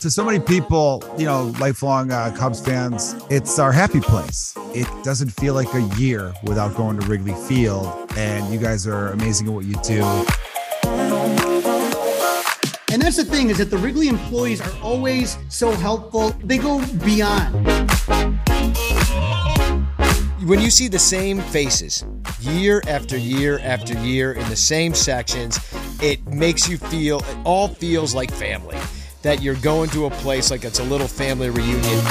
To so many people, you know, lifelong uh, Cubs fans, it's our happy place. It doesn't feel like a year without going to Wrigley Field, and you guys are amazing at what you do. And that's the thing is that the Wrigley employees are always so helpful. They go beyond. When you see the same faces year after year after year in the same sections, it makes you feel, it all feels like family that you're going to a place like it's a little family reunion.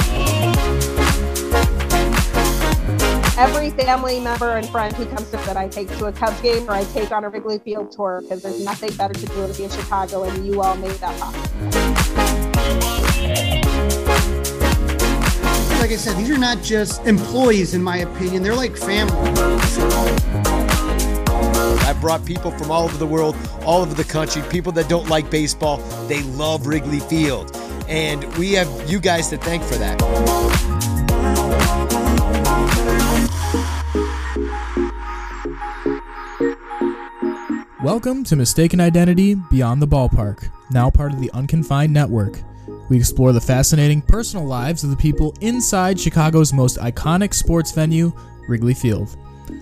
Every family member and friend who comes to that I take to a Cubs game or I take on a Wrigley Field tour because there's nothing better to do than be in Chicago, and you all made that possible. Like I said, these are not just employees, in my opinion. They're like family. I've brought people from all over the world, all over the country, people that don't like baseball. They love Wrigley Field. And we have you guys to thank for that. Welcome to Mistaken Identity Beyond the Ballpark, now part of the Unconfined Network. We explore the fascinating personal lives of the people inside Chicago's most iconic sports venue, Wrigley Field.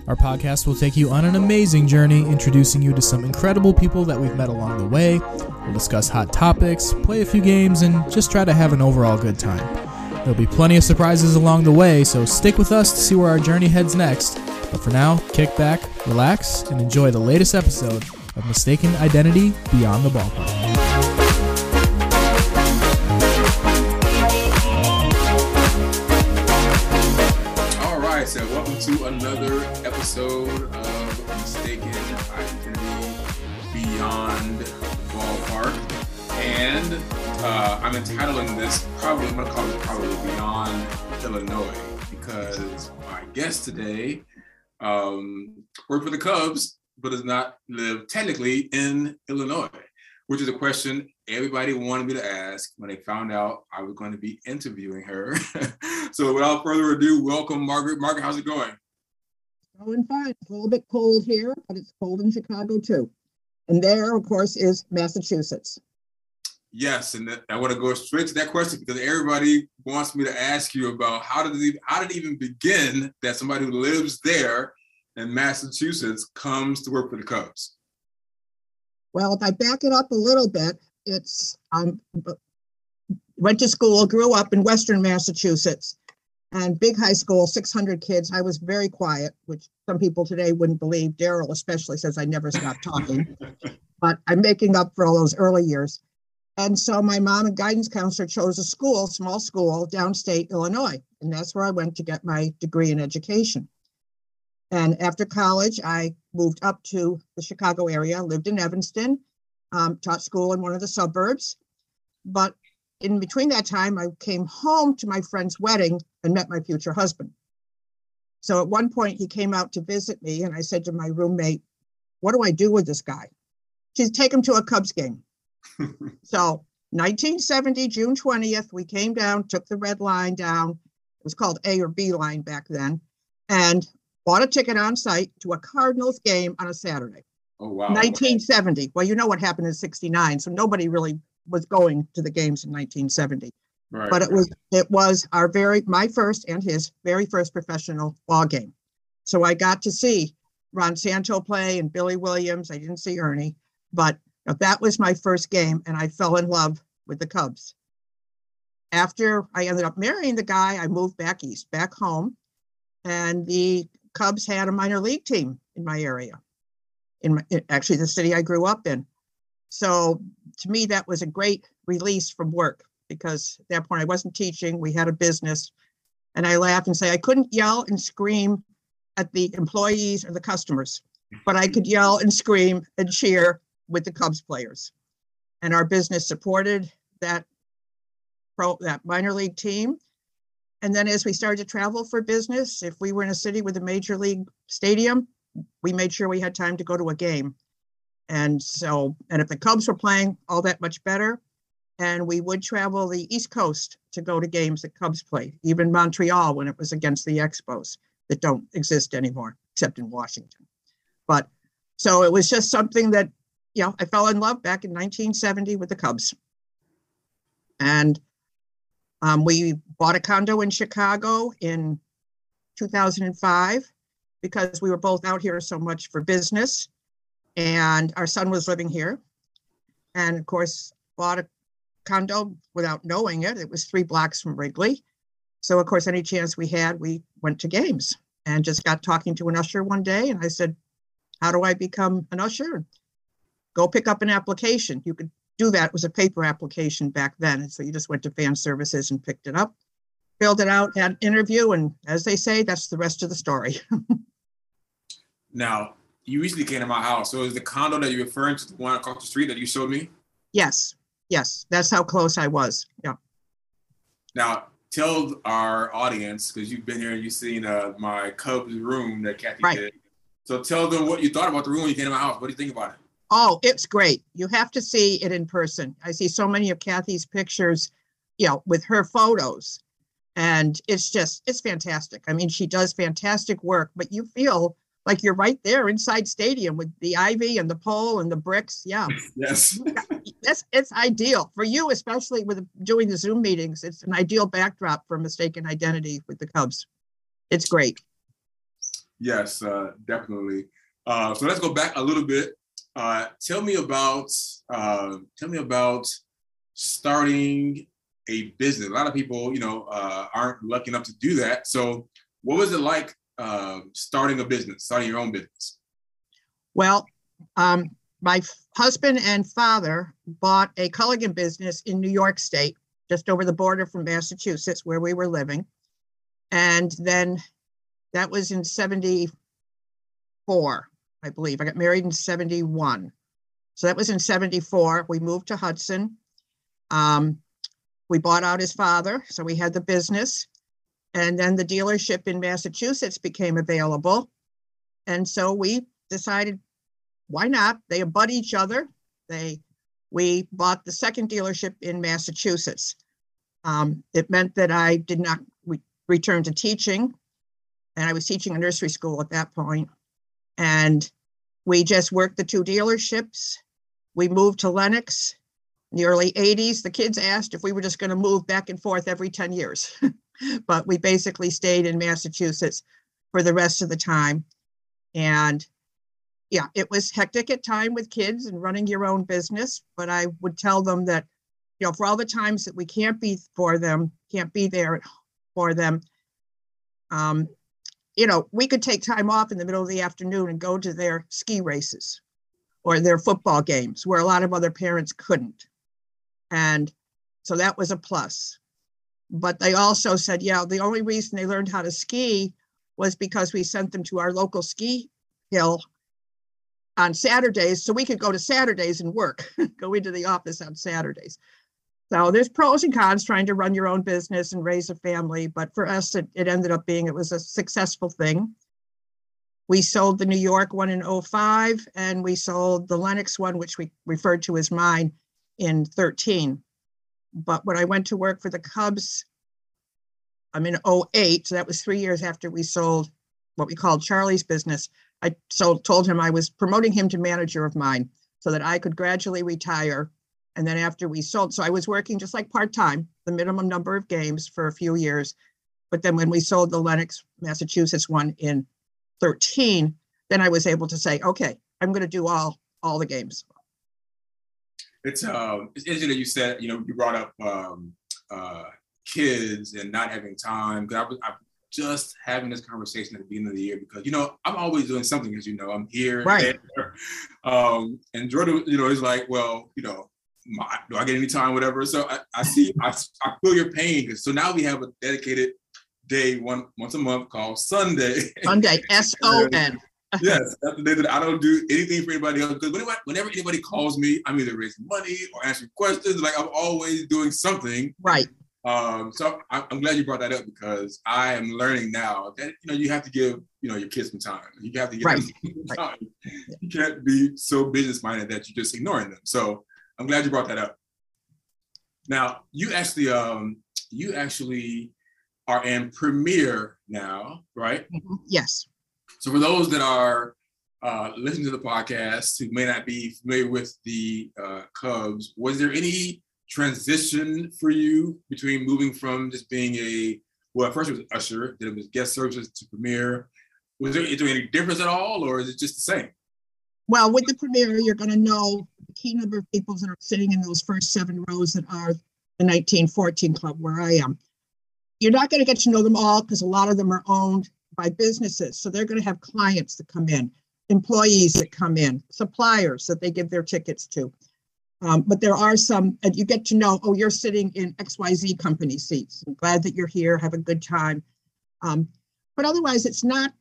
Our podcast will take you on an amazing journey, introducing you to some incredible people that we've met along the way. We'll discuss hot topics, play a few games, and just try to have an overall good time. There'll be plenty of surprises along the way, so stick with us to see where our journey heads next. But for now, kick back, relax, and enjoy the latest episode of Mistaken Identity Beyond the Ballpark. And uh, I'm entitling this probably, I'm to call it probably Beyond Illinois because my guest today um, worked for the Cubs, but does not live technically in Illinois, which is a question everybody wanted me to ask when they found out I was going to be interviewing her. so without further ado, welcome Margaret. Margaret, how's it going? Going fine. It's a little bit cold here, but it's cold in Chicago too. And there, of course, is Massachusetts. Yes, and I want to go straight to that question because everybody wants me to ask you about how did it, how did it even begin that somebody who lives there in Massachusetts comes to work for the Cubs? Well, if I back it up a little bit, it's um, went to school, grew up in Western Massachusetts, and big high school, 600 kids. I was very quiet, which some people today wouldn't believe. Daryl especially says I never stopped talking, but I'm making up for all those early years. And so my mom and guidance counselor chose a school, small school, downstate Illinois, and that's where I went to get my degree in education. And after college, I moved up to the Chicago area, lived in Evanston, um, taught school in one of the suburbs. But in between that time, I came home to my friend's wedding and met my future husband. So at one point, he came out to visit me, and I said to my roommate, What do I do with this guy? She's take him to a Cubs game. so 1970, June 20th, we came down, took the red line down. It was called A or B line back then, and bought a ticket on site to a Cardinals game on a Saturday. Oh, wow. 1970. Well, you know what happened in 69. So nobody really was going to the games in 1970. Right. But it was it was our very my first and his very first professional ball game. So I got to see Ron Santo play and Billy Williams. I didn't see Ernie, but that was my first game, and I fell in love with the Cubs. After I ended up marrying the guy, I moved back east, back home, and the Cubs had a minor league team in my area, in, my, actually the city I grew up in. So to me, that was a great release from work because at that point I wasn't teaching. We had a business. And I laugh and say I couldn't yell and scream at the employees or the customers, but I could yell and scream and cheer with the Cubs players. And our business supported that pro that minor league team. And then as we started to travel for business, if we were in a city with a major league stadium, we made sure we had time to go to a game. And so, and if the Cubs were playing all that much better, and we would travel the East Coast to go to games that Cubs played, even Montreal when it was against the Expos that don't exist anymore, except in Washington. But so it was just something that, you know, I fell in love back in 1970 with the Cubs. And um, we bought a condo in Chicago in 2005 because we were both out here so much for business. And our son was living here. And of course, bought a condo without knowing it. It was three blocks from Wrigley. So, of course, any chance we had, we went to games and just got talking to an usher one day. And I said, How do I become an usher? Go pick up an application. You could do that. It was a paper application back then. And so you just went to fan services and picked it up, filled it out, had an interview. And as they say, that's the rest of the story. now, you recently came to my house. So is the condo that you're referring to the one across the street that you showed me? Yes. Yes. That's how close I was. Yeah. Now, tell our audience, because you've been here and you've seen uh, my Cubs room that Kathy right. did. So tell them what you thought about the room when you came to my house. What do you think about it? Oh, it's great. You have to see it in person. I see so many of Kathy's pictures, you know, with her photos. And it's just, it's fantastic. I mean, she does fantastic work, but you feel like you're right there inside stadium with the ivy and the pole and the bricks. Yeah. Yes. That's it's ideal for you, especially with doing the Zoom meetings. It's an ideal backdrop for mistaken identity with the Cubs. It's great. Yes, uh, definitely. Uh, so let's go back a little bit. Uh, tell me about uh, tell me about starting a business. A lot of people, you know, uh, aren't lucky enough to do that. So, what was it like uh, starting a business, starting your own business? Well, um, my husband and father bought a Culligan business in New York State, just over the border from Massachusetts, where we were living. And then that was in 74, I believe. I got married in 71. So that was in 74. We moved to Hudson. Um, we bought out his father. So we had the business. And then the dealership in Massachusetts became available. And so we decided, why not? They abut each other. They we bought the second dealership in Massachusetts. Um, it meant that I did not re- return to teaching, and I was teaching a nursery school at that point. And we just worked the two dealerships. We moved to Lenox in the early 80s. The kids asked if we were just going to move back and forth every 10 years. but we basically stayed in Massachusetts for the rest of the time. And yeah, it was hectic at time with kids and running your own business, but I would tell them that, you know, for all the times that we can't be for them, can't be there for them, um, you know, we could take time off in the middle of the afternoon and go to their ski races or their football games where a lot of other parents couldn't. And so that was a plus. But they also said, yeah, the only reason they learned how to ski was because we sent them to our local ski hill on Saturdays so we could go to Saturdays and work, go into the office on Saturdays. So there's pros and cons trying to run your own business and raise a family. But for us, it, it ended up being, it was a successful thing. We sold the New York one in 05 and we sold the Lenox one, which we referred to as mine in 13. But when I went to work for the Cubs, I'm in 08, so that was three years after we sold what we called Charlie's business. I so told him I was promoting him to manager of mine so that I could gradually retire. And then after we sold, so I was working just like part time, the minimum number of games for a few years. But then when we sold the Lenox, Massachusetts one in 13, then I was able to say, okay, I'm going to do all all the games. It's um it's interesting that you said you know you brought up um, uh, kids and not having time because I was I just having this conversation at the beginning of the year because you know I'm always doing something as you know I'm here right. um, and Jordan you know is like well you know my, do I get any time whatever so I, I see I, I feel your pain so now we have a dedicated day one once a month called Sunday Sunday S O N yes, that's the day that I don't do anything for anybody else. Because whenever, whenever anybody calls me, I'm either raising money or answering questions. Like I'm always doing something. Right. Um, so I'm glad you brought that up because I am learning now that you know you have to give you know your kids some time. You have to give right. them time. Right. You can't be so business minded that you're just ignoring them. So I'm glad you brought that up. Now you actually um, you actually are in Premiere now, right? Mm-hmm. Yes. So for those that are uh, listen to the podcast who may not be familiar with the uh, Cubs, was there any transition for you between moving from just being a well, at first it was usher, then it was guest services to Premiere. Was there, is there any difference at all, or is it just the same? Well, with the premier, you're going to know the key number of people that are sitting in those first seven rows that are the 1914 club where I am. You're not going to get to know them all because a lot of them are owned by businesses. So they're going to have clients that come in, employees that come in, suppliers that they give their tickets to. Um, but there are some, and you get to know, oh, you're sitting in XYZ company seats. I'm glad that you're here. Have a good time. Um, but otherwise, it's not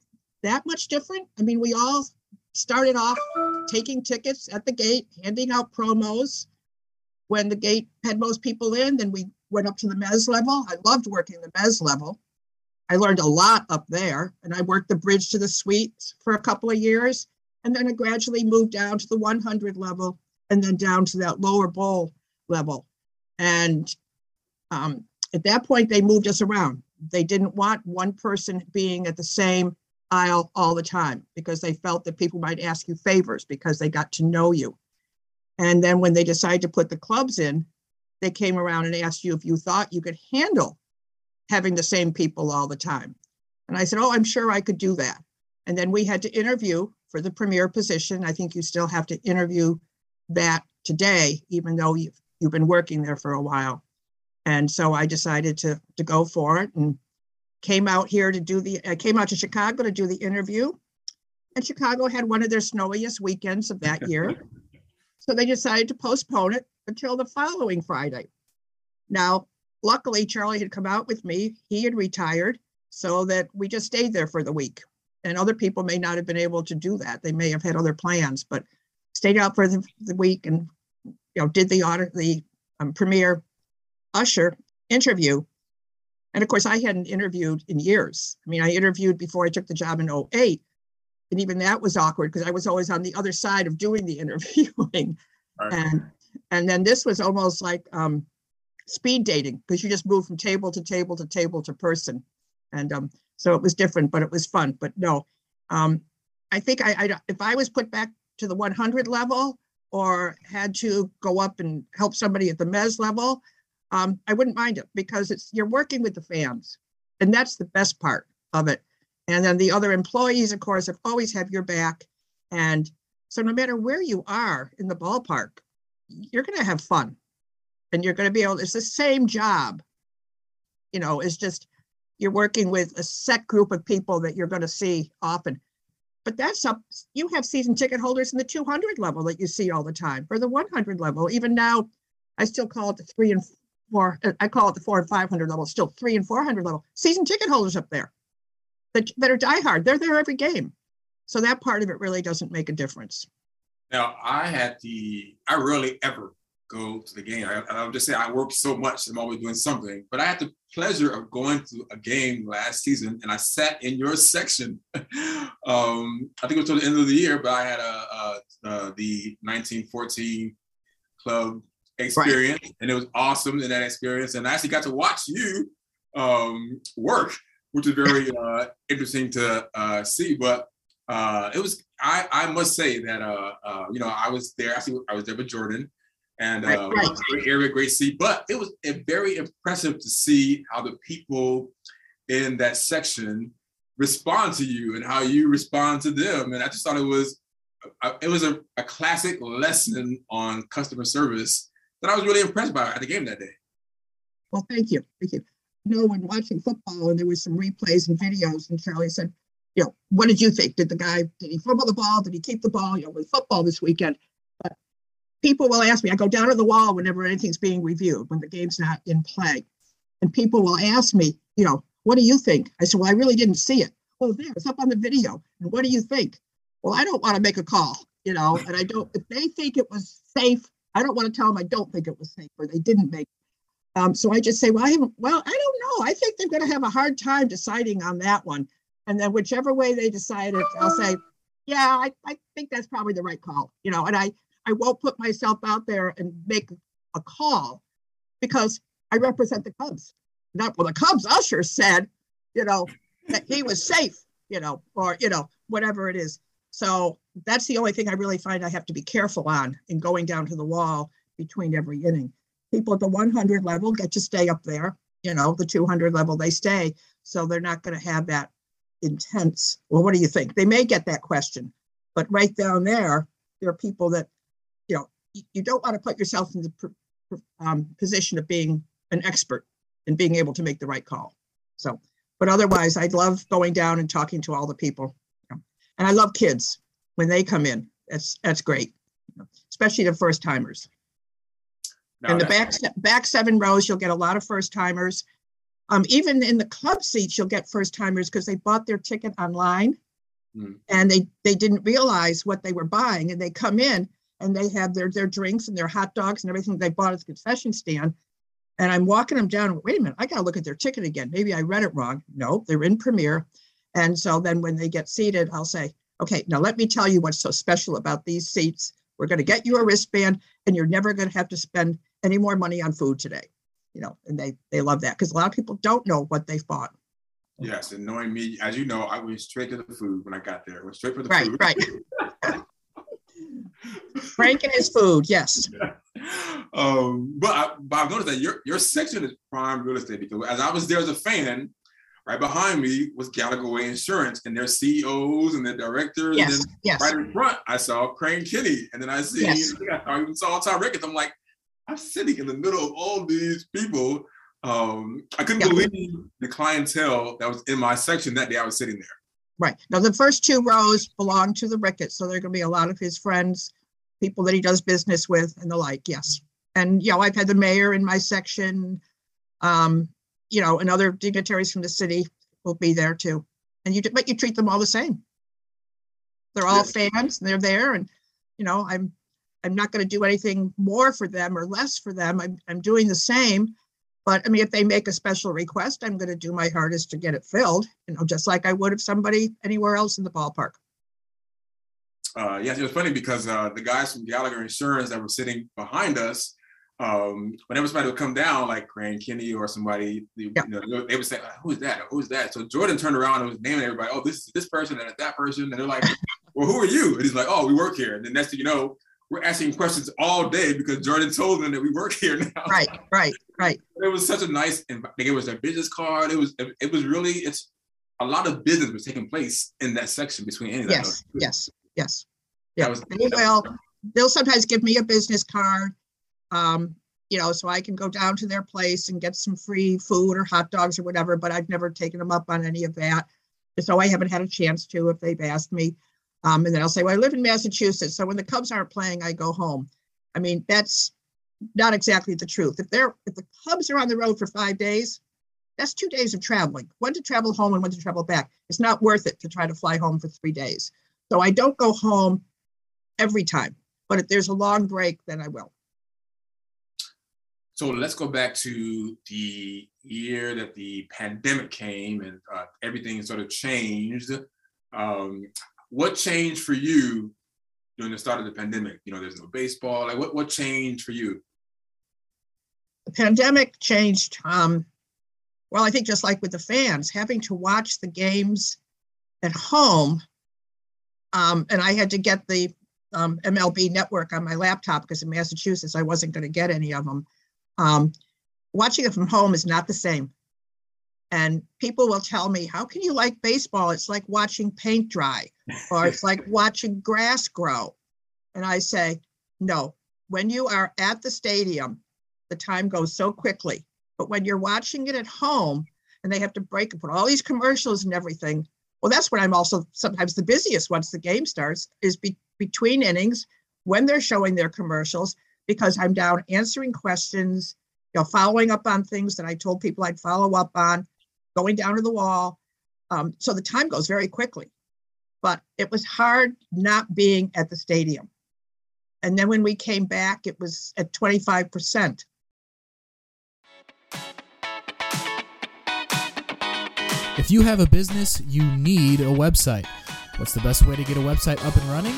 that much different. I mean, we all started off taking tickets at the gate, handing out promos. When the gate had most people in, then we went up to the mez level. I loved working the mez level. I learned a lot up there, and I worked the bridge to the suites for a couple of years. And then I gradually moved down to the 100 level and then down to that lower bowl level. And um, at that point, they moved us around. They didn't want one person being at the same aisle all the time because they felt that people might ask you favors because they got to know you. And then when they decided to put the clubs in, they came around and asked you if you thought you could handle having the same people all the time. And I said, Oh, I'm sure I could do that. And then we had to interview for the premier position. I think you still have to interview that today, even though you've, you've been working there for a while. And so I decided to, to go for it and came out here to do the, I came out to Chicago to do the interview. And Chicago had one of their snowiest weekends of that year. so they decided to postpone it until the following Friday. Now, luckily, Charlie had come out with me. He had retired so that we just stayed there for the week. And other people may not have been able to do that. They may have had other plans, but stayed out for the, the week and you know did the audit the um, premier usher interview and of course i hadn't interviewed in years. I mean i interviewed before i took the job in 08 and even that was awkward because i was always on the other side of doing the interviewing. Right. and and then this was almost like um, speed dating because you just move from table to table to table to person. And um, so it was different but it was fun. But no um, i think I, I if i was put back to the 100 level or had to go up and help somebody at the mes level, um, I wouldn't mind it because it's you're working with the fans, and that's the best part of it. And then the other employees, of course, have always have your back, and so no matter where you are in the ballpark, you're going to have fun, and you're going to be able. It's the same job, you know. It's just you're working with a set group of people that you're going to see often. But that's up, you have season ticket holders in the 200 level that you see all the time, or the 100 level. Even now, I still call it the three and four, uh, I call it the four and 500 level, still three and 400 level. Season ticket holders up there that, that are diehard. They're there every game. So that part of it really doesn't make a difference. Now, I had the, I rarely ever go to the game. I, I'll just say I work so much, I'm always doing something. But I had the pleasure of going to a game last season, and I sat in your section. um, I think it was till the end of the year, but I had a, a, a the 1914 club experience, right. and it was awesome in that experience. And I actually got to watch you um, work, which is very uh, interesting to uh, see. But uh, it was I, I must say that uh, uh, you know I was there. Actually, I was there with Jordan, and uh, right, right. great area, great seat. But it was very impressive to see how the people in that section respond to you and how you respond to them. And I just thought it was it was a, a classic lesson on customer service that I was really impressed by at the game that day. Well, thank you, thank you. You know, when watching football, and there was some replays and videos, and Charlie said, "You know, what did you think? Did the guy did he fumble the ball? Did he keep the ball? You know, with football this weekend." people will ask me, I go down to the wall whenever anything's being reviewed, when the game's not in play. And people will ask me, you know, what do you think? I said, well, I really didn't see it. Well, there, it's up on the video. And what do you think? Well, I don't want to make a call, you know, and I don't, if they think it was safe, I don't want to tell them I don't think it was safe or they didn't make it. Um, so I just say, well, I haven't, well, I don't know. I think they're going to have a hard time deciding on that one. And then whichever way they decide it, I'll say, yeah, I, I think that's probably the right call, you know, and I, I won't put myself out there and make a call because I represent the Cubs. Not well, the Cubs usher said, you know, that he was safe, you know, or you know, whatever it is. So that's the only thing I really find I have to be careful on in going down to the wall between every inning. People at the 100 level get to stay up there. You know, the 200 level, they stay. So they're not going to have that intense. Well, what do you think? They may get that question, but right down there, there are people that, you know, you don't want to put yourself in the um, position of being an expert and being able to make the right call. So, but otherwise, I'd love going down and talking to all the people and I love kids when they come in. That's that's great, especially the first timers. No, and the back back seven rows, you'll get a lot of first timers. Um, even in the club seats, you'll get first timers because they bought their ticket online, mm. and they they didn't realize what they were buying, and they come in and they have their their drinks and their hot dogs and everything they bought at the concession stand. And I'm walking them down. Wait a minute, I got to look at their ticket again. Maybe I read it wrong. No, they're in Premier. And so then when they get seated, I'll say, okay, now let me tell you what's so special about these seats. We're going to get you a wristband and you're never going to have to spend any more money on food today. You know, and they they love that because a lot of people don't know what they've bought. Yes, and knowing me, as you know, I went straight to the food when I got there. I went straight for the right, food. Right, right. Frank and his food, yes. Yeah. Um, but, I, but I've noticed that your your section is prime real estate because as I was there as a fan, Right behind me was Gallagher Way Insurance and their CEOs and their directors. Yes, and yes. right in front, I saw Crane Kenney. And then I see, yes. I even saw Ty Ricketts. I'm like, I'm sitting in the middle of all these people. Um, I couldn't yeah. believe the clientele that was in my section that day I was sitting there. Right. Now, the first two rows belong to the Ricketts. So there are going to be a lot of his friends, people that he does business with, and the like. Yes. And, you know, I've had the mayor in my section. Um, you know, and other dignitaries from the city will be there too. And you, but you treat them all the same. They're all yeah. fans. And they're there, and you know, I'm, I'm not going to do anything more for them or less for them. I'm, I'm doing the same. But I mean, if they make a special request, I'm going to do my hardest to get it filled. You know, just like I would if somebody anywhere else in the ballpark. Uh, yes, it was funny because uh, the guys from Gallagher Insurance that were sitting behind us, um, whenever somebody would come down, like Crane Kenney or somebody, they, yeah. you know, they would say, "Who's that? Who's that?" So Jordan turned around and was naming everybody. Oh, this is this person and that person, and they're like, "Well, who are you?" And he's like, "Oh, we work here." And the next thing you know, we're asking questions all day because Jordan told them that we work here now. Right, right, right. It was such a nice, like it was their business card. It was, it, was really, it's a lot of business was taking place in that section between any. Of us. Yes, yes, yes. Yeah. Was, well, they'll sometimes give me a business card um, you know, so I can go down to their place and get some free food or hot dogs or whatever, but I've never taken them up on any of that. So I haven't had a chance to if they've asked me. Um, and then I'll say, well, I live in Massachusetts. So when the Cubs aren't playing, I go home. I mean, that's not exactly the truth. If they're if the Cubs are on the road for five days, that's two days of traveling. One to travel home and one to travel back. It's not worth it to try to fly home for three days. So I don't go home every time. But if there's a long break, then I will. So let's go back to the year that the pandemic came and uh, everything sort of changed. Um, what changed for you during the start of the pandemic? You know, there's no baseball. Like, what what changed for you? The pandemic changed. Um, well, I think just like with the fans, having to watch the games at home, um, and I had to get the um, MLB network on my laptop because in Massachusetts I wasn't going to get any of them. Um, watching it from home is not the same. And people will tell me, How can you like baseball? It's like watching paint dry, or it's like watching grass grow. And I say, No, when you are at the stadium, the time goes so quickly. But when you're watching it at home and they have to break and put all these commercials and everything, well, that's when I'm also sometimes the busiest once the game starts, is be- between innings when they're showing their commercials because I'm down answering questions, you know, following up on things that I told people I'd follow up on, going down to the wall. Um, so the time goes very quickly. But it was hard not being at the stadium. And then when we came back, it was at 25%. If you have a business, you need a website. What's the best way to get a website up and running?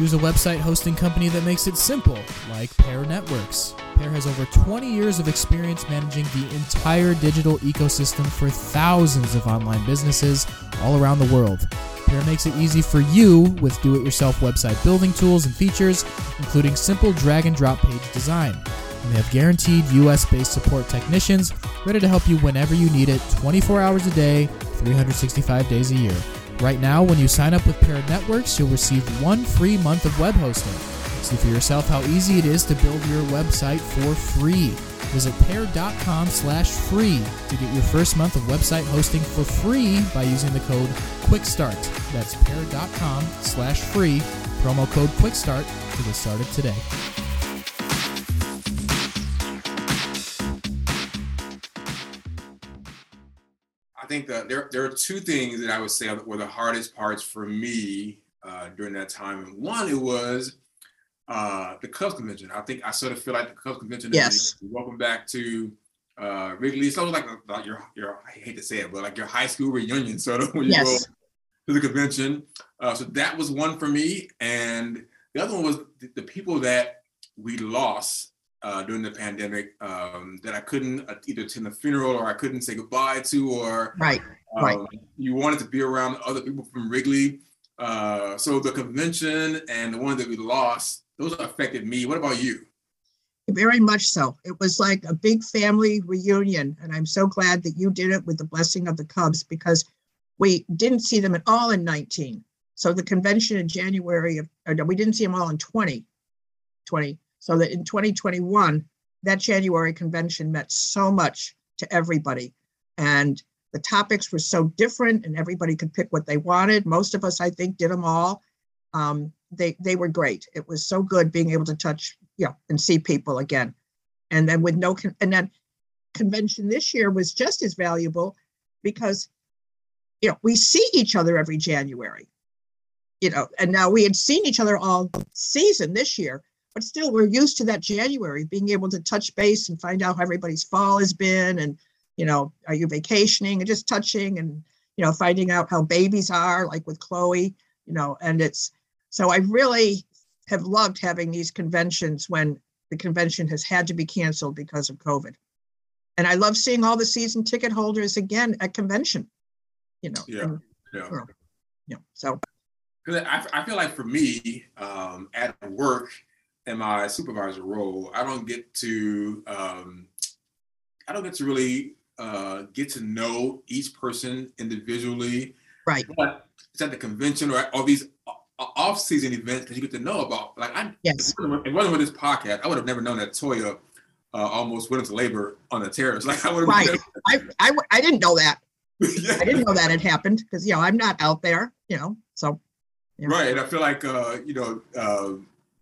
Choose a website hosting company that makes it simple, like Pair Networks. Pair has over 20 years of experience managing the entire digital ecosystem for thousands of online businesses all around the world. Pair makes it easy for you with do it yourself website building tools and features, including simple drag and drop page design. And they have guaranteed US based support technicians ready to help you whenever you need it 24 hours a day, 365 days a year. Right now, when you sign up with Pair Networks, you'll receive one free month of web hosting. See for yourself how easy it is to build your website for free. Visit pair.com slash free to get your first month of website hosting for free by using the code QUICKSTART. That's pair.com slash free, promo code QUICKSTART to get started today. Think that there, there are two things that I would say were the hardest parts for me uh, during that time. And one, it was uh, the Cubs convention. I think I sort of feel like the Cubs convention. Yes. welcome back to uh, Wrigley. It's almost like, like your your I hate to say it, but like your high school reunion sort of when you yes. go to the convention. Uh, so that was one for me, and the other one was the, the people that we lost uh, during the pandemic um, that I couldn't either attend the funeral or I couldn't say goodbye to, or right, um, right. You wanted to be around other people from Wrigley. Uh, so the convention and the one that we lost those affected me. What about you? Very much so. It was like a big family reunion. And I'm so glad that you did it with the blessing of the Cubs because we didn't see them at all in 19. So the convention in January of, no, we didn't see them all in 20, 20. So that in 2021, that January convention meant so much to everybody. And the topics were so different and everybody could pick what they wanted. Most of us, I think, did them all. Um, they they were great. It was so good being able to touch, know, and see people again. And then with no con- and then convention this year was just as valuable because you know we see each other every January. You know, and now we had seen each other all season this year, but still we're used to that January being able to touch base and find out how everybody's fall has been and you know, are you vacationing and just touching and you know, finding out how babies are, like with Chloe, you know, and it's so I really have loved having these conventions when the convention has had to be canceled because of COVID. And I love seeing all the season ticket holders again at convention, you know. Yeah. And, yeah. you know, so. Because I, I feel like for me, um, at work in my supervisor role, I don't get to, um, I don't get to really uh, get to know each person individually. Right. But it's at the convention or all these off-season events that you get to know about. Like I, yes, it wasn't with this podcast, I would have never known that Toya uh, almost went into labor on the terrace. Like I would have. Right. I, I, I didn't know that. yeah. I didn't know that had happened because you know I'm not out there. You know, so. Yeah. Right, and I feel like uh, you know uh,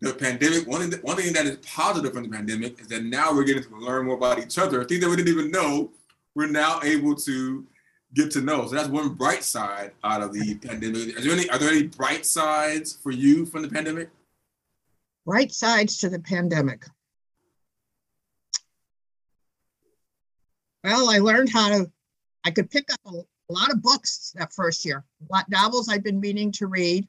the pandemic. One thing, one thing that is positive from the pandemic is that now we're getting to learn more about each other. Things that we didn't even know, we're now able to get to know. So that's one bright side out of the pandemic. Are there any are there any bright sides for you from the pandemic? Bright sides to the pandemic. Well, I learned how to I could pick up a, a lot of books that first year. A lot of novels I've been meaning to read.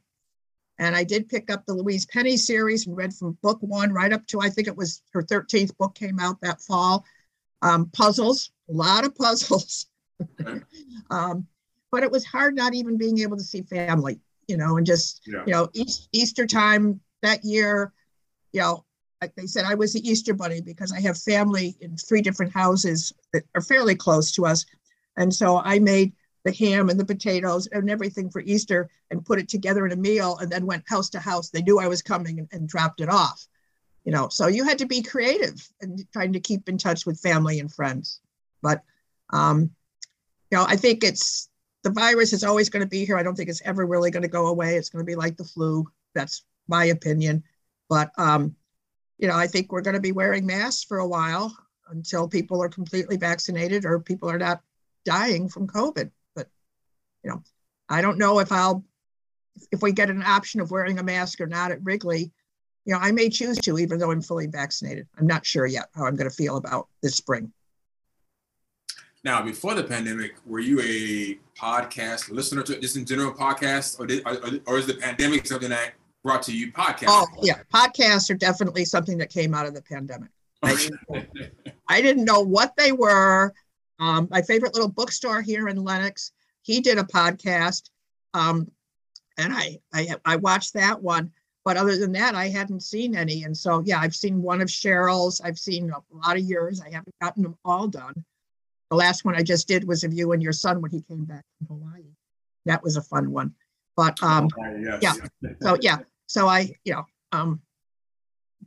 And I did pick up the Louise Penny series and read from book one right up to I think it was her 13th book came out that fall. Um, puzzles, a lot of puzzles. um, but it was hard not even being able to see family, you know, and just, yeah. you know, Easter time that year, you know, like they said, I was the Easter bunny because I have family in three different houses that are fairly close to us. And so I made the ham and the potatoes and everything for Easter and put it together in a meal and then went house to house. They knew I was coming and, and dropped it off, you know, so you had to be creative and trying to keep in touch with family and friends. But, um, you know, I think it's the virus is always going to be here. I don't think it's ever really going to go away. It's going to be like the flu. That's my opinion. But, um, you know, I think we're going to be wearing masks for a while until people are completely vaccinated or people are not dying from COVID. You know, I don't know if I'll, if we get an option of wearing a mask or not at Wrigley, you know, I may choose to, even though I'm fully vaccinated. I'm not sure yet how I'm going to feel about this spring. Now, before the pandemic, were you a podcast listener to just in general podcast, or, did, or, or is the pandemic something that brought to you podcast? Oh, yeah, podcasts are definitely something that came out of the pandemic. I didn't, know, I didn't know what they were. Um, my favorite little bookstore here in Lenox, he did a podcast. Um, and I, I I watched that one. But other than that, I hadn't seen any. And so yeah, I've seen one of Cheryl's. I've seen a lot of yours. I haven't gotten them all done. The last one I just did was of you and your son when he came back from Hawaii. That was a fun one. But um, Oh, yes. yeah. so yeah, so I, you know, um,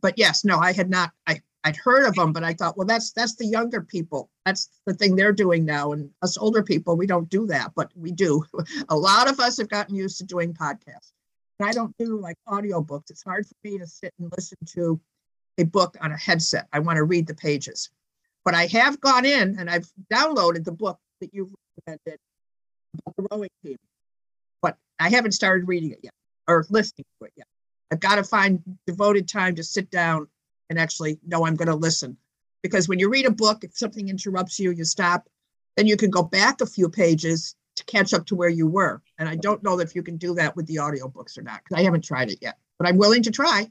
but yes, no, I had not. I I'd heard of them, but I thought, well, that's that's the younger people. That's the thing they're doing now, and us older people, we don't do that, but we do. a lot of us have gotten used to doing podcasts. And I don't do like audiobooks. It's hard for me to sit and listen to a book on a headset. I want to read the pages. But I have gone in and I've downloaded the book that you've recommended about the rowing team. But I haven't started reading it yet or listening to it yet. I've got to find devoted time to sit down and actually know I'm going to listen. Because when you read a book, if something interrupts you, you stop, then you can go back a few pages to catch up to where you were. And I don't know if you can do that with the audiobooks or not, because I haven't tried it yet. But I'm willing to try.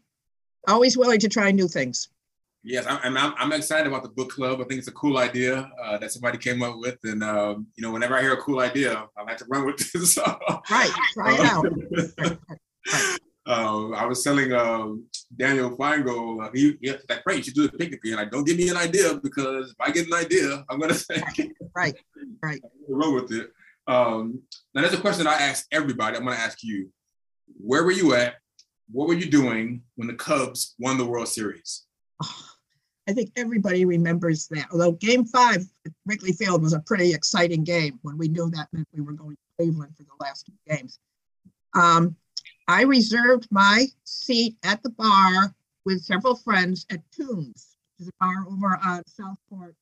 Always willing to try new things. Yes, I'm, I'm, I'm excited about the book club. I think it's a cool idea uh, that somebody came up with. And, um, you know, whenever I hear a cool idea, I like to run with it. so, Right, try it out. uh, I was telling um, Daniel Feingold, uh, he, he like, right, you should do a picnic. And like, don't give me an idea because if I get an idea, I'm going to say, Right, right. run with it. Um, now, there's a question I ask everybody. I'm going to ask you, where were you at? What were you doing when the Cubs won the World Series? I think everybody remembers that. Although Game Five at Wrigley Field was a pretty exciting game when we knew that meant we were going to Cleveland for the last two games. Um, I reserved my seat at the bar with several friends at Tombs, which is a bar over on Southport,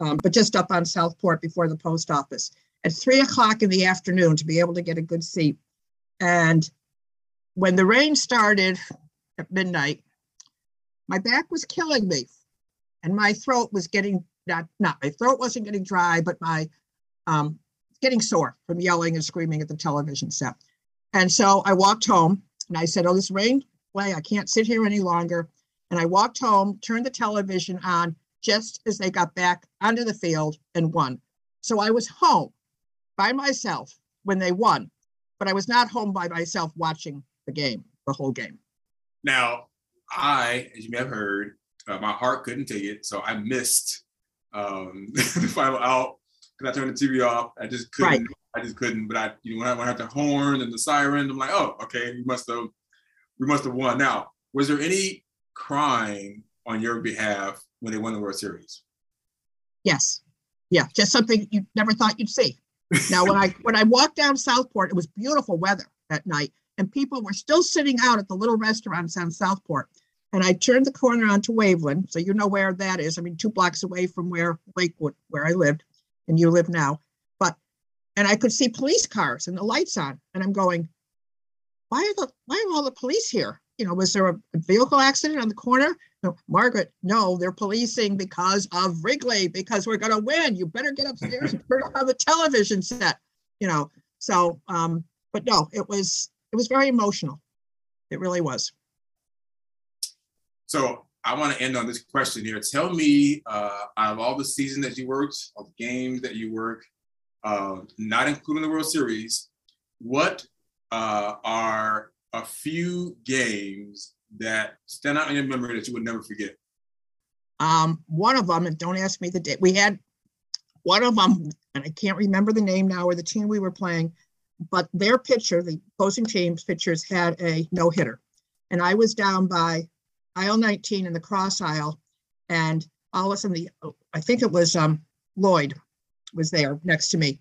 um, but just up on Southport before the post office at three o'clock in the afternoon to be able to get a good seat. And when the rain started at midnight, my back was killing me and my throat was getting not not my throat wasn't getting dry but my um getting sore from yelling and screaming at the television set and so i walked home and i said oh this rain way i can't sit here any longer and i walked home turned the television on just as they got back onto the field and won so i was home by myself when they won but i was not home by myself watching the game the whole game Now, I, as you may have heard, uh, my heart couldn't take it, so I missed um, the final out because I turned the TV off. I just couldn't. Right. I just couldn't. But I, you know, when I, when I heard the horn and the siren, I'm like, oh, okay, we must have, we must have won. Now, was there any crying on your behalf when they won the World Series? Yes. Yeah, just something you never thought you'd see. Now, when I when I walked down Southport, it was beautiful weather that night, and people were still sitting out at the little restaurants on Southport. And I turned the corner onto Waveland, so you know where that is. I mean, two blocks away from where Lakewood, where I lived, and you live now. And I could see police cars and the lights on, and I'm going, why are the why are all the police here? You know, was there a vehicle accident on the corner? No, Margaret, no, they're policing because of Wrigley, because we're gonna win. You better get upstairs and turn on the television set. You know, so um, but no, it was it was very emotional. It really was. So I want to end on this question here. Tell me, uh, out of all the seasons that you worked, the games that you work, uh, not including the World Series, what uh, are a few games that stand out in your memory that you would never forget? Um, one of them, and don't ask me the date. We had one of them, and I can't remember the name now or the team we were playing, but their pitcher, the opposing team's pitchers, had a no hitter, and I was down by aisle 19 in the cross aisle, and all of a sudden, the I think it was um, Lloyd was there next to me,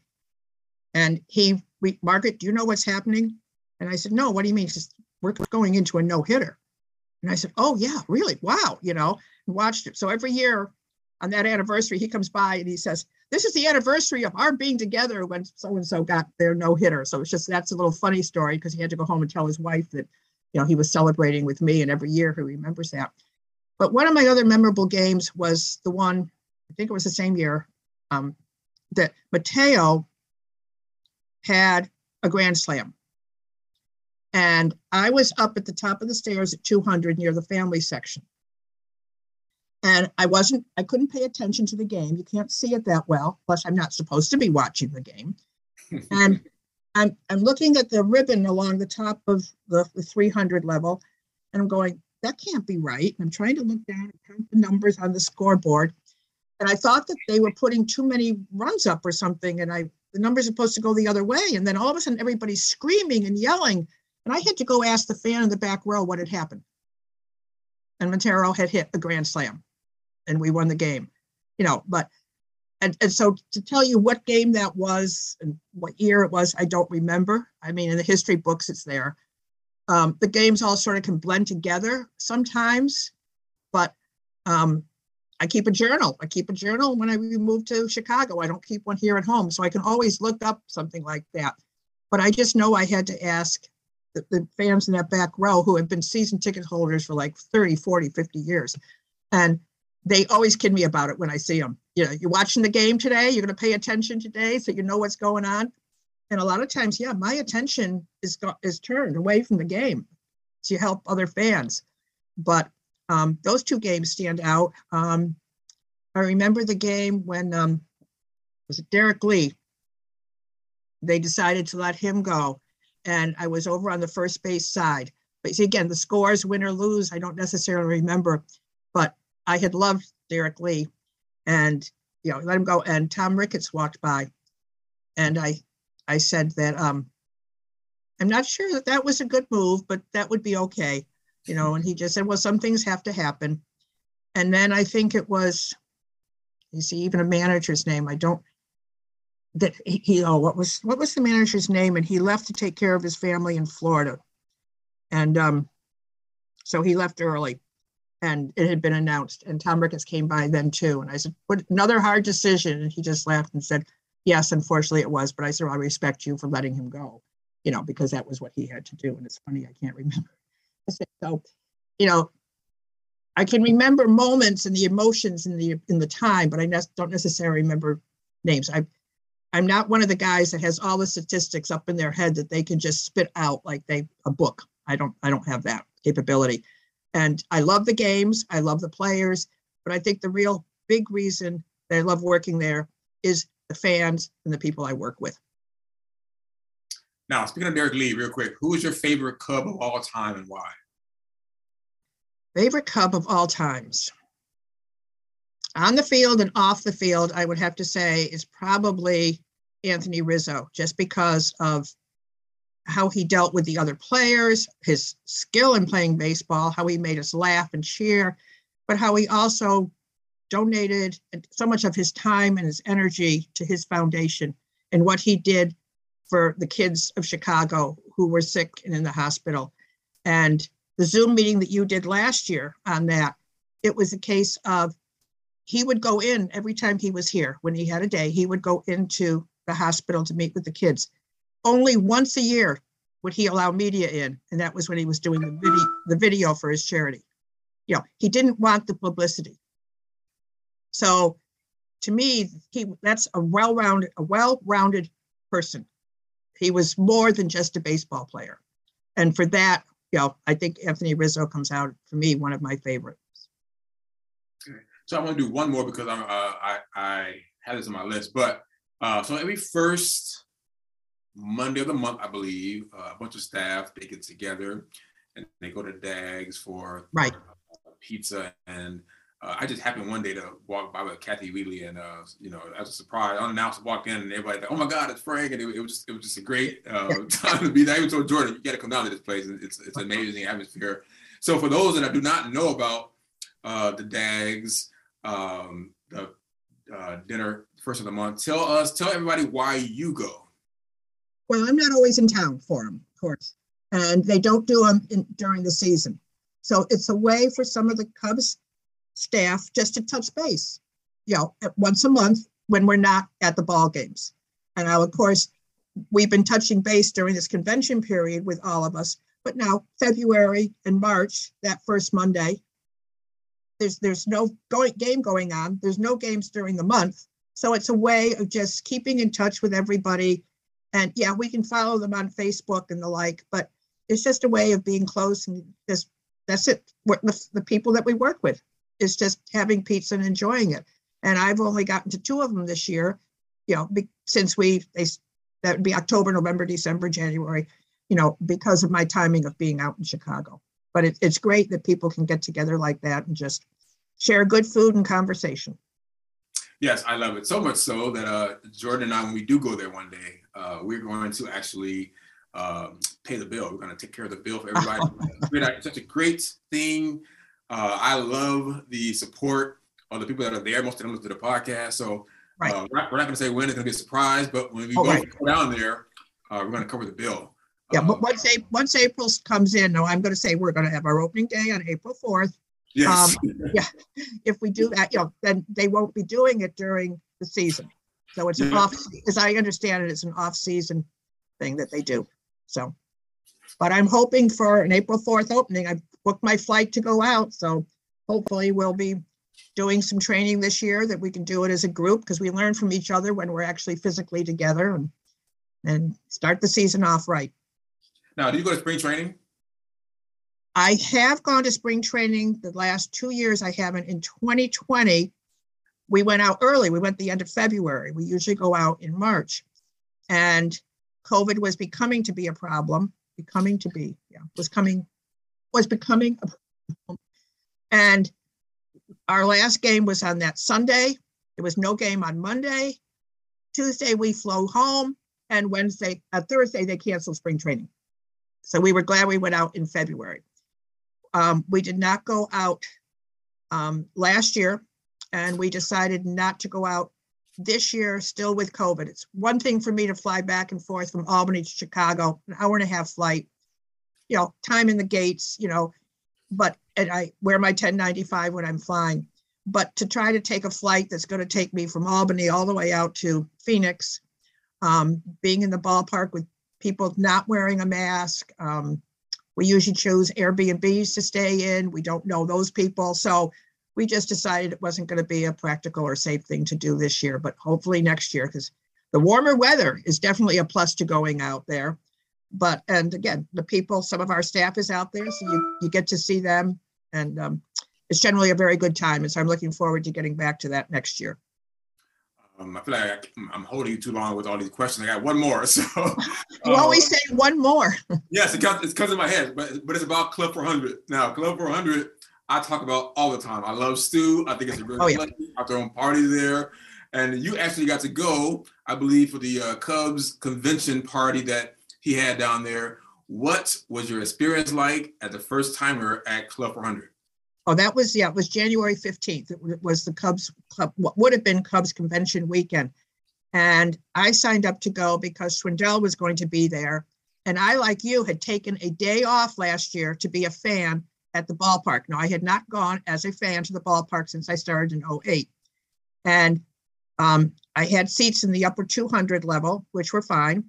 and he, we, Margaret, do you know what's happening? And I said, No. What do you mean? He says, We're going into a no hitter. And I said, Oh yeah, really? Wow, you know, watched it. So every year on that anniversary, he comes by and he says, This is the anniversary of our being together when so and so got their no hitter. So it's just that's a little funny story because he had to go home and tell his wife that, you know, he was celebrating with me, and every year he remembers that. But one of my other memorable games was the one, I think it was the same year, um, that Mateo had a grand slam. And I was up at the top of the stairs at 200 near the family section. And I wasn't, I couldn't pay attention to the game. You can't see it that well. Plus, I'm not supposed to be watching the game. and I'm, I'm looking at the ribbon along the top of the, the 300 level, and I'm going, that can't be right. And I'm trying to look down and count the numbers on the scoreboard. And I thought that they were putting too many runs up or something. And I the numbers are supposed to go the other way. And then all of a sudden everybody's screaming and yelling. And I had to go ask the fan in the back row what had happened. And Montero had hit a grand slam and we won the game. You know, but and, and so to tell you what game that was and what year it was, I don't remember. I mean, in the history books, it's there. Um, the games all sort of can blend together sometimes, but um, I keep a journal. I keep a journal when I move to Chicago. I don't keep one here at home, so I can always look up something like that. But I just know I had to ask the, the fans in that back row who have been season ticket holders for like 30, 40, 50 years. And they always kid me about it when I see them. You know, you're watching the game today, you're going to pay attention today so you know what's going on. And a lot of times, yeah, my attention is is turned away from the game to help other fans. But um, those two games stand out. Um, I remember the game when um, was it Derrek Lee? They decided to let him go, and I was over on the first base side. But see, again, the scores, win or lose, I don't necessarily remember. But I had loved Derrek Lee, and you know, let him go. And Tom Ricketts walked by, and I, I said that um, I'm not sure that that was a good move, but that would be okay, you know. And he just said, well, some things have to happen. And then I think it was, you see, even a manager's name. I don't that he, oh what was what was the manager's name? And he left to take care of his family in Florida, and um, so he left early and it had been announced. And Tom Ricketts came by then too. And I said, what another hard decision? And he just laughed and said, Yes, unfortunately it was. But I said, well, I respect you for letting him go, you know, because that was what he had to do. And it's funny, I can't remember. So, you know, I can remember moments and the emotions in the in the time, but I ne- don't necessarily remember names. I I'm not one of the guys that has all the statistics up in their head that they can just spit out like they a book. I don't I don't have that capability. And I love the games, I love the players, but I think the real big reason that I love working there is the fans and the people I work with. Now, speaking of Derrek Lee, real quick, who is your favorite Cub of all time and why? Favorite Cub of all times. On the field and off the field, I would have to say is probably Anthony Rizzo, just because of how he dealt with the other players, his skill in playing baseball, how he made us laugh and cheer, but how he also donated so much of his time and his energy to his foundation and what he did for the kids of Chicago who were sick and in the hospital. And the Zoom meeting that you did last year on that, it was a case of he would go in every time he was here when he had a day, he would go into the hospital to meet with the kids only once a year would he allow media in, and that was when he was doing the video, the video for his charity. You know, he didn't want the publicity. So, to me, he that's a well-rounded, a well-rounded person. He was more than just a baseball player, and for that, you know, I think Anthony Rizzo comes out for me one of my favorites. Okay. So I want to do one more because I'm uh, I I had this on my list, but uh, so every first Monday of the month, I believe, uh, a bunch of staff they get together and they go to Dags for right uh, pizza. And uh, I just happened one day to walk by with Kathy Wheatley, and uh, you know, as a surprise, unannounced, walked in, and everybody like, "Oh my God, it's Frank!" And it, it was just, it was just a great uh, time to be there. I even told Jordan, "You got to come down to this place. It's it's an amazing atmosphere." So for those that I do not know about uh, the Dags, um, the uh, dinner first of the month, tell us, tell everybody why you go. Well, I'm not always in town for them, of course, and they don't do them in, during the season. So it's a way for some of the Cubs staff just to touch base, you know, once a month when we're not at the ball games. And now, of course, we've been touching base during this convention period with all of us. But now, February and March, that first Monday, there's there's no going game going on. There's no games during the month, so it's a way of just keeping in touch with everybody and yeah, we can follow them on Facebook and the like, but it's just a way of being close and just that's it. The, the people that we work with is just having pizza and enjoying it. And I've only gotten to two of them this year, you know, since we they that would be October, November, December, January, you know, because of my timing of being out in Chicago. But it, it's great that people can get together like that and just share good food and conversation. Yes, I love it so much so that uh, Jordan and I, when we do go there one day, uh, we're going to actually um, pay the bill. We're going to take care of the bill for everybody. it's such a great thing. Uh, I love the support of the people that are there. Most of them listen to the podcast. So right. uh, we're not, not going to say when it's going to be a surprise, but when we oh, go right. down there, uh, we're going to cover the bill. Yeah, but um, once, once April comes in, no, I'm going to say we're going to have our opening day on April 4th. Yes. Um, yeah. If we do that, you know, then they won't be doing it during the season. So it's yeah. an off, as I understand it, it's an off-season thing that they do. So, but I'm hoping for an April 4th opening. I booked my flight to go out. So hopefully we'll be doing some training this year that we can do it as a group because we learn from each other when we're actually physically together and and start the season off right. Now, do you go to spring training? I have gone to spring training the last two years. I haven't. In 2020, we went out early. We went the end of February. We usually go out in March. And COVID was becoming to be a problem, becoming to be, yeah, was coming, was becoming a problem. And our last game was on that Sunday. There was no game on Monday. Tuesday, we flew home. And Wednesday, uh, Thursday, they canceled spring training. So we were glad we went out in February. Um, we did not go out um, last year, and we decided not to go out this year still with COVID. It's one thing for me to fly back and forth from Albany to Chicago, an hour and a half flight, you know, time in the gates, you know, but and I wear my 1095 when I'm flying. But to try to take a flight that's going to take me from Albany all the way out to Phoenix, um, being in the ballpark with people not wearing a mask. Um, we usually choose Airbnbs to stay in. We don't know those people. So we just decided it wasn't going to be a practical or safe thing to do this year, but hopefully next year, because the warmer weather is definitely a plus to going out there. But, and again, the people, some of our staff is out there, so you, you get to see them. And um, it's generally a very good time. And so I'm looking forward to getting back to that next year. Um, I feel like I'm holding you too long with all these questions. I got one more. So you uh, always say one more. yes, it comes, it comes in my head, but but it's about Club 400. Now, Club 400 I talk about all the time. I love Stu. I think it's a really oh, yeah. I've thrown parties there. And you actually got to go, I believe, for the uh, Cubs convention party that he had down there. What was your experience like at the first timer at Club 400? Oh, that was yeah, it was January 15th. It was the Cubs Club, what would have been Cubs convention weekend. And I signed up to go because Schwindel was going to be there. And I, like you, had taken a day off last year to be a fan at the ballpark. Now, I had not gone as a fan to the ballpark since I started in 08. And um, I had seats in the upper 200 level, which were fine.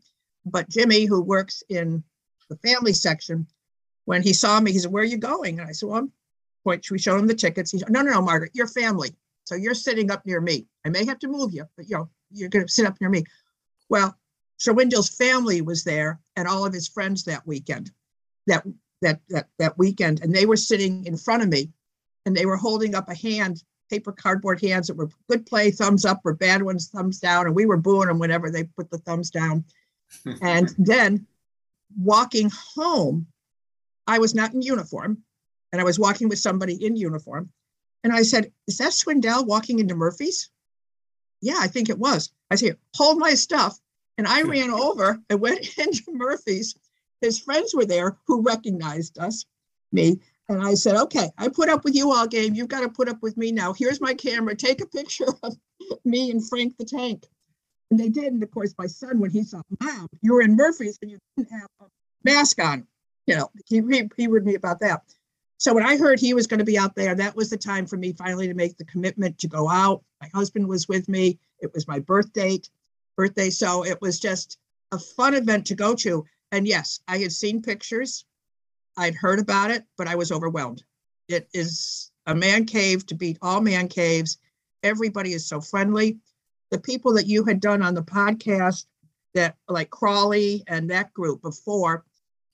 But Jimmy, who works in the family section, when he saw me, he said, Where are you going? And I said, Well, I'm. We showed him the tickets. He said, No, no, no, Margaret, you're family. So you're sitting up near me. I may have to move you, but you know, you're going to sit up near me. Well, Schwindel's family was there and all of his friends that weekend. That that that that weekend, and they were sitting in front of me, and they were holding up a hand, paper cardboard hands that were good play, thumbs up, or bad ones, thumbs down, and we were booing them whenever they put the thumbs down. And then walking home, I was not in uniform, and I was walking with somebody in uniform, and I said, "Is that Schwindel walking into Murphy's?" Yeah, I think it was. I said, "Hold my stuff." And I ran over and went into Murphy's his friends were there who recognized us, me. And I said, okay, I put up with you all game. You've got to put up with me now. Here's my camera. Take a picture of me and Frank the Tank. And they did. And of course, my son, when he saw, Mom, you were in Murphy's and you didn't have a mask on, you know, he, he, he me about that. So when I heard he was going to be out there, that was the time for me finally to make the commitment to go out. My husband was with me. It was my birth date, birthday. So it was just a fun event to go to. And yes, I had seen pictures, I'd heard about it, but I was overwhelmed. It is a man cave to beat all man caves. Everybody is so friendly. The people that you had done on the podcast, that like Crawley and that group before,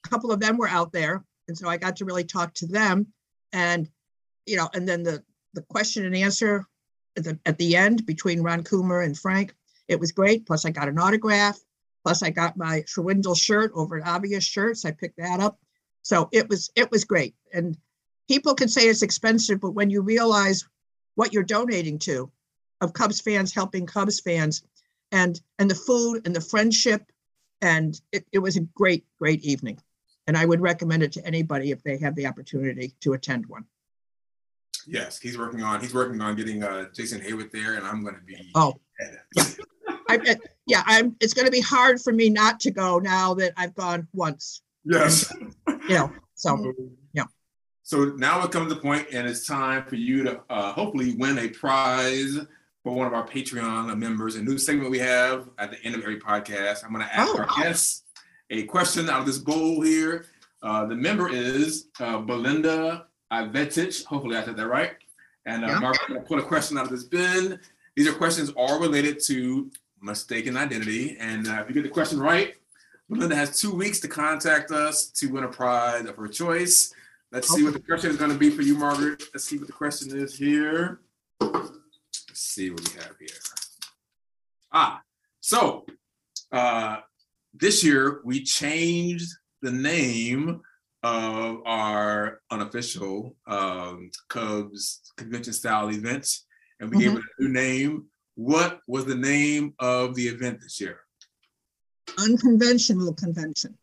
a couple of them were out there. And so I got to really talk to them. And, you know, and then the, the question and answer at the, at the end between Ron Coomer and Frank, it was great. Plus, I got an autograph. Plus, I got my Schwindel shirt over at Obvious Shirts. I picked that up. So it was it was great. And people can say it's expensive, but when you realize what you're donating to of Cubs fans helping Cubs fans and and the food and the friendship and it, it was a great, great evening. And I would recommend it to anybody if they have the opportunity to attend one. Yes, he's working on he's working on getting uh, Jason Heyward there, and I'm going to be. Oh, I, yeah, I'm. It's going to be hard for me not to go now that I've gone once. Yes. you know, so yeah. So now it comes to the point, and it's time for you to uh, hopefully win a prize for one of our Patreon members. A new segment we have at the end of every podcast. I'm going to ask oh, our guests a question out of this bowl here. Uh, the member is uh, Belinda Ivetich. Hopefully, I said that right. And uh, yeah. Mark, I'm going to pull a question out of this bin. These are questions all related to mistaken identity. And uh, if you get the question right, Belinda has two weeks to contact us to win a prize of her choice. Let's see what the question is going to be for you, Margaret. Let's see what the question is here. See what we have here. Ah, so uh, this year we changed the name of our unofficial um, Cubs convention style event, and we mm-hmm. gave it a new name. What was the name of the event this year? Unconventional convention.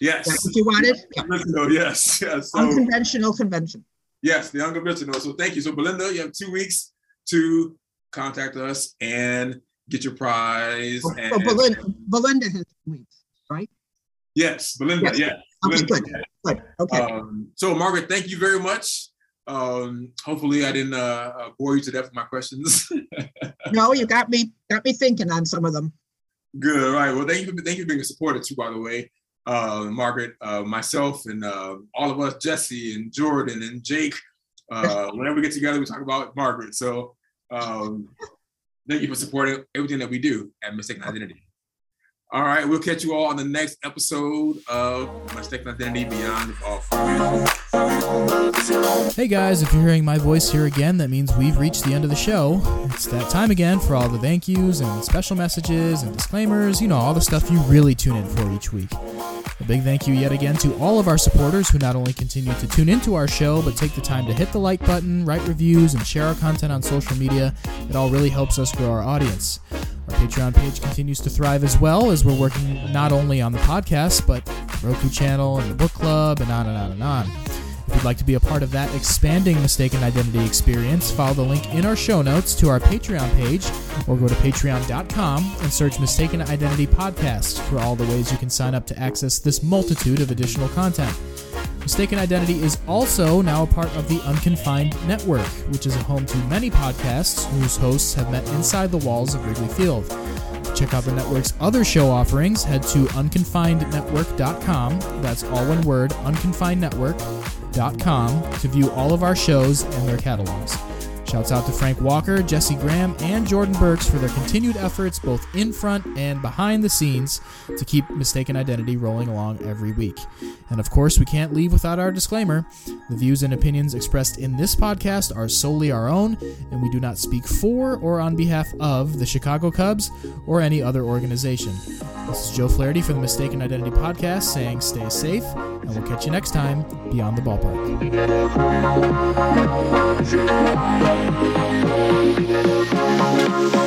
Yes. That's what you wanted? Yeah. Yes. yes. So, unconventional convention. Yes, the unconventional. So thank you. So Belinda, you have two weeks to contact us and get your prize. Oh, and, Belinda, Belinda has weeks, right? Yes, Belinda. Yes. Yeah. Okay, Belinda, good. Good. Okay. Um, so Margaret, thank you very much. Um, hopefully, I didn't uh, uh bore you to death with my questions. no, you got me got me thinking on some of them. Good. All right. Well, thank you. For, thank you for being a supporter too. By the way, uh, Margaret, uh, myself, and uh, all of us, Jesse and Jordan and Jake. Uh, whenever we get together, we talk about Margaret. So um, thank you for supporting everything that we do at Mistaken Identity. All right, we'll catch you all on the next episode of Mistaken Identity Beyond the. Hey guys, if you're hearing my voice here again, that means we've reached the end of the show. It's that time again for all the thank yous and special messages and disclaimers, you know, all the stuff you really tune in for each week. A big thank you yet again to all of our supporters who not only continue to tune into our show, but take the time to hit the like button, write reviews, and share our content on social media. It all really helps us grow our audience. Patreon page continues to thrive as well as we're working not only on the podcast, but Roku channel and the book club and on and on and on. If you'd like to be a part of that expanding mistaken identity experience, follow the link in our show notes to our Patreon page or go to patreon.com and search Mistaken Identity Podcast for all the ways you can sign up to access this multitude of additional content. Mistaken Identity is also now a part of the Unconfined Network, which is a home to many podcasts whose hosts have met inside the walls of Wrigley Field. To check out the network's other show offerings, head to unconfinednetwork.com. That's all one word, unconfinednetwork.com, to view all of our shows and their catalogs. Shouts out to Frank Walker, Jesse Graham, and Jordan Burks for their continued efforts both in front and behind the scenes to keep Mistaken Identity rolling along every week. And of course, we can't leave without our disclaimer. The views and opinions expressed in this podcast are solely our own, and we do not speak for or on behalf of the Chicago Cubs or any other organization. This is Joe Flaherty for the Mistaken Identity Podcast saying stay safe, and we'll catch you next time beyond the ballpark. We'll be right.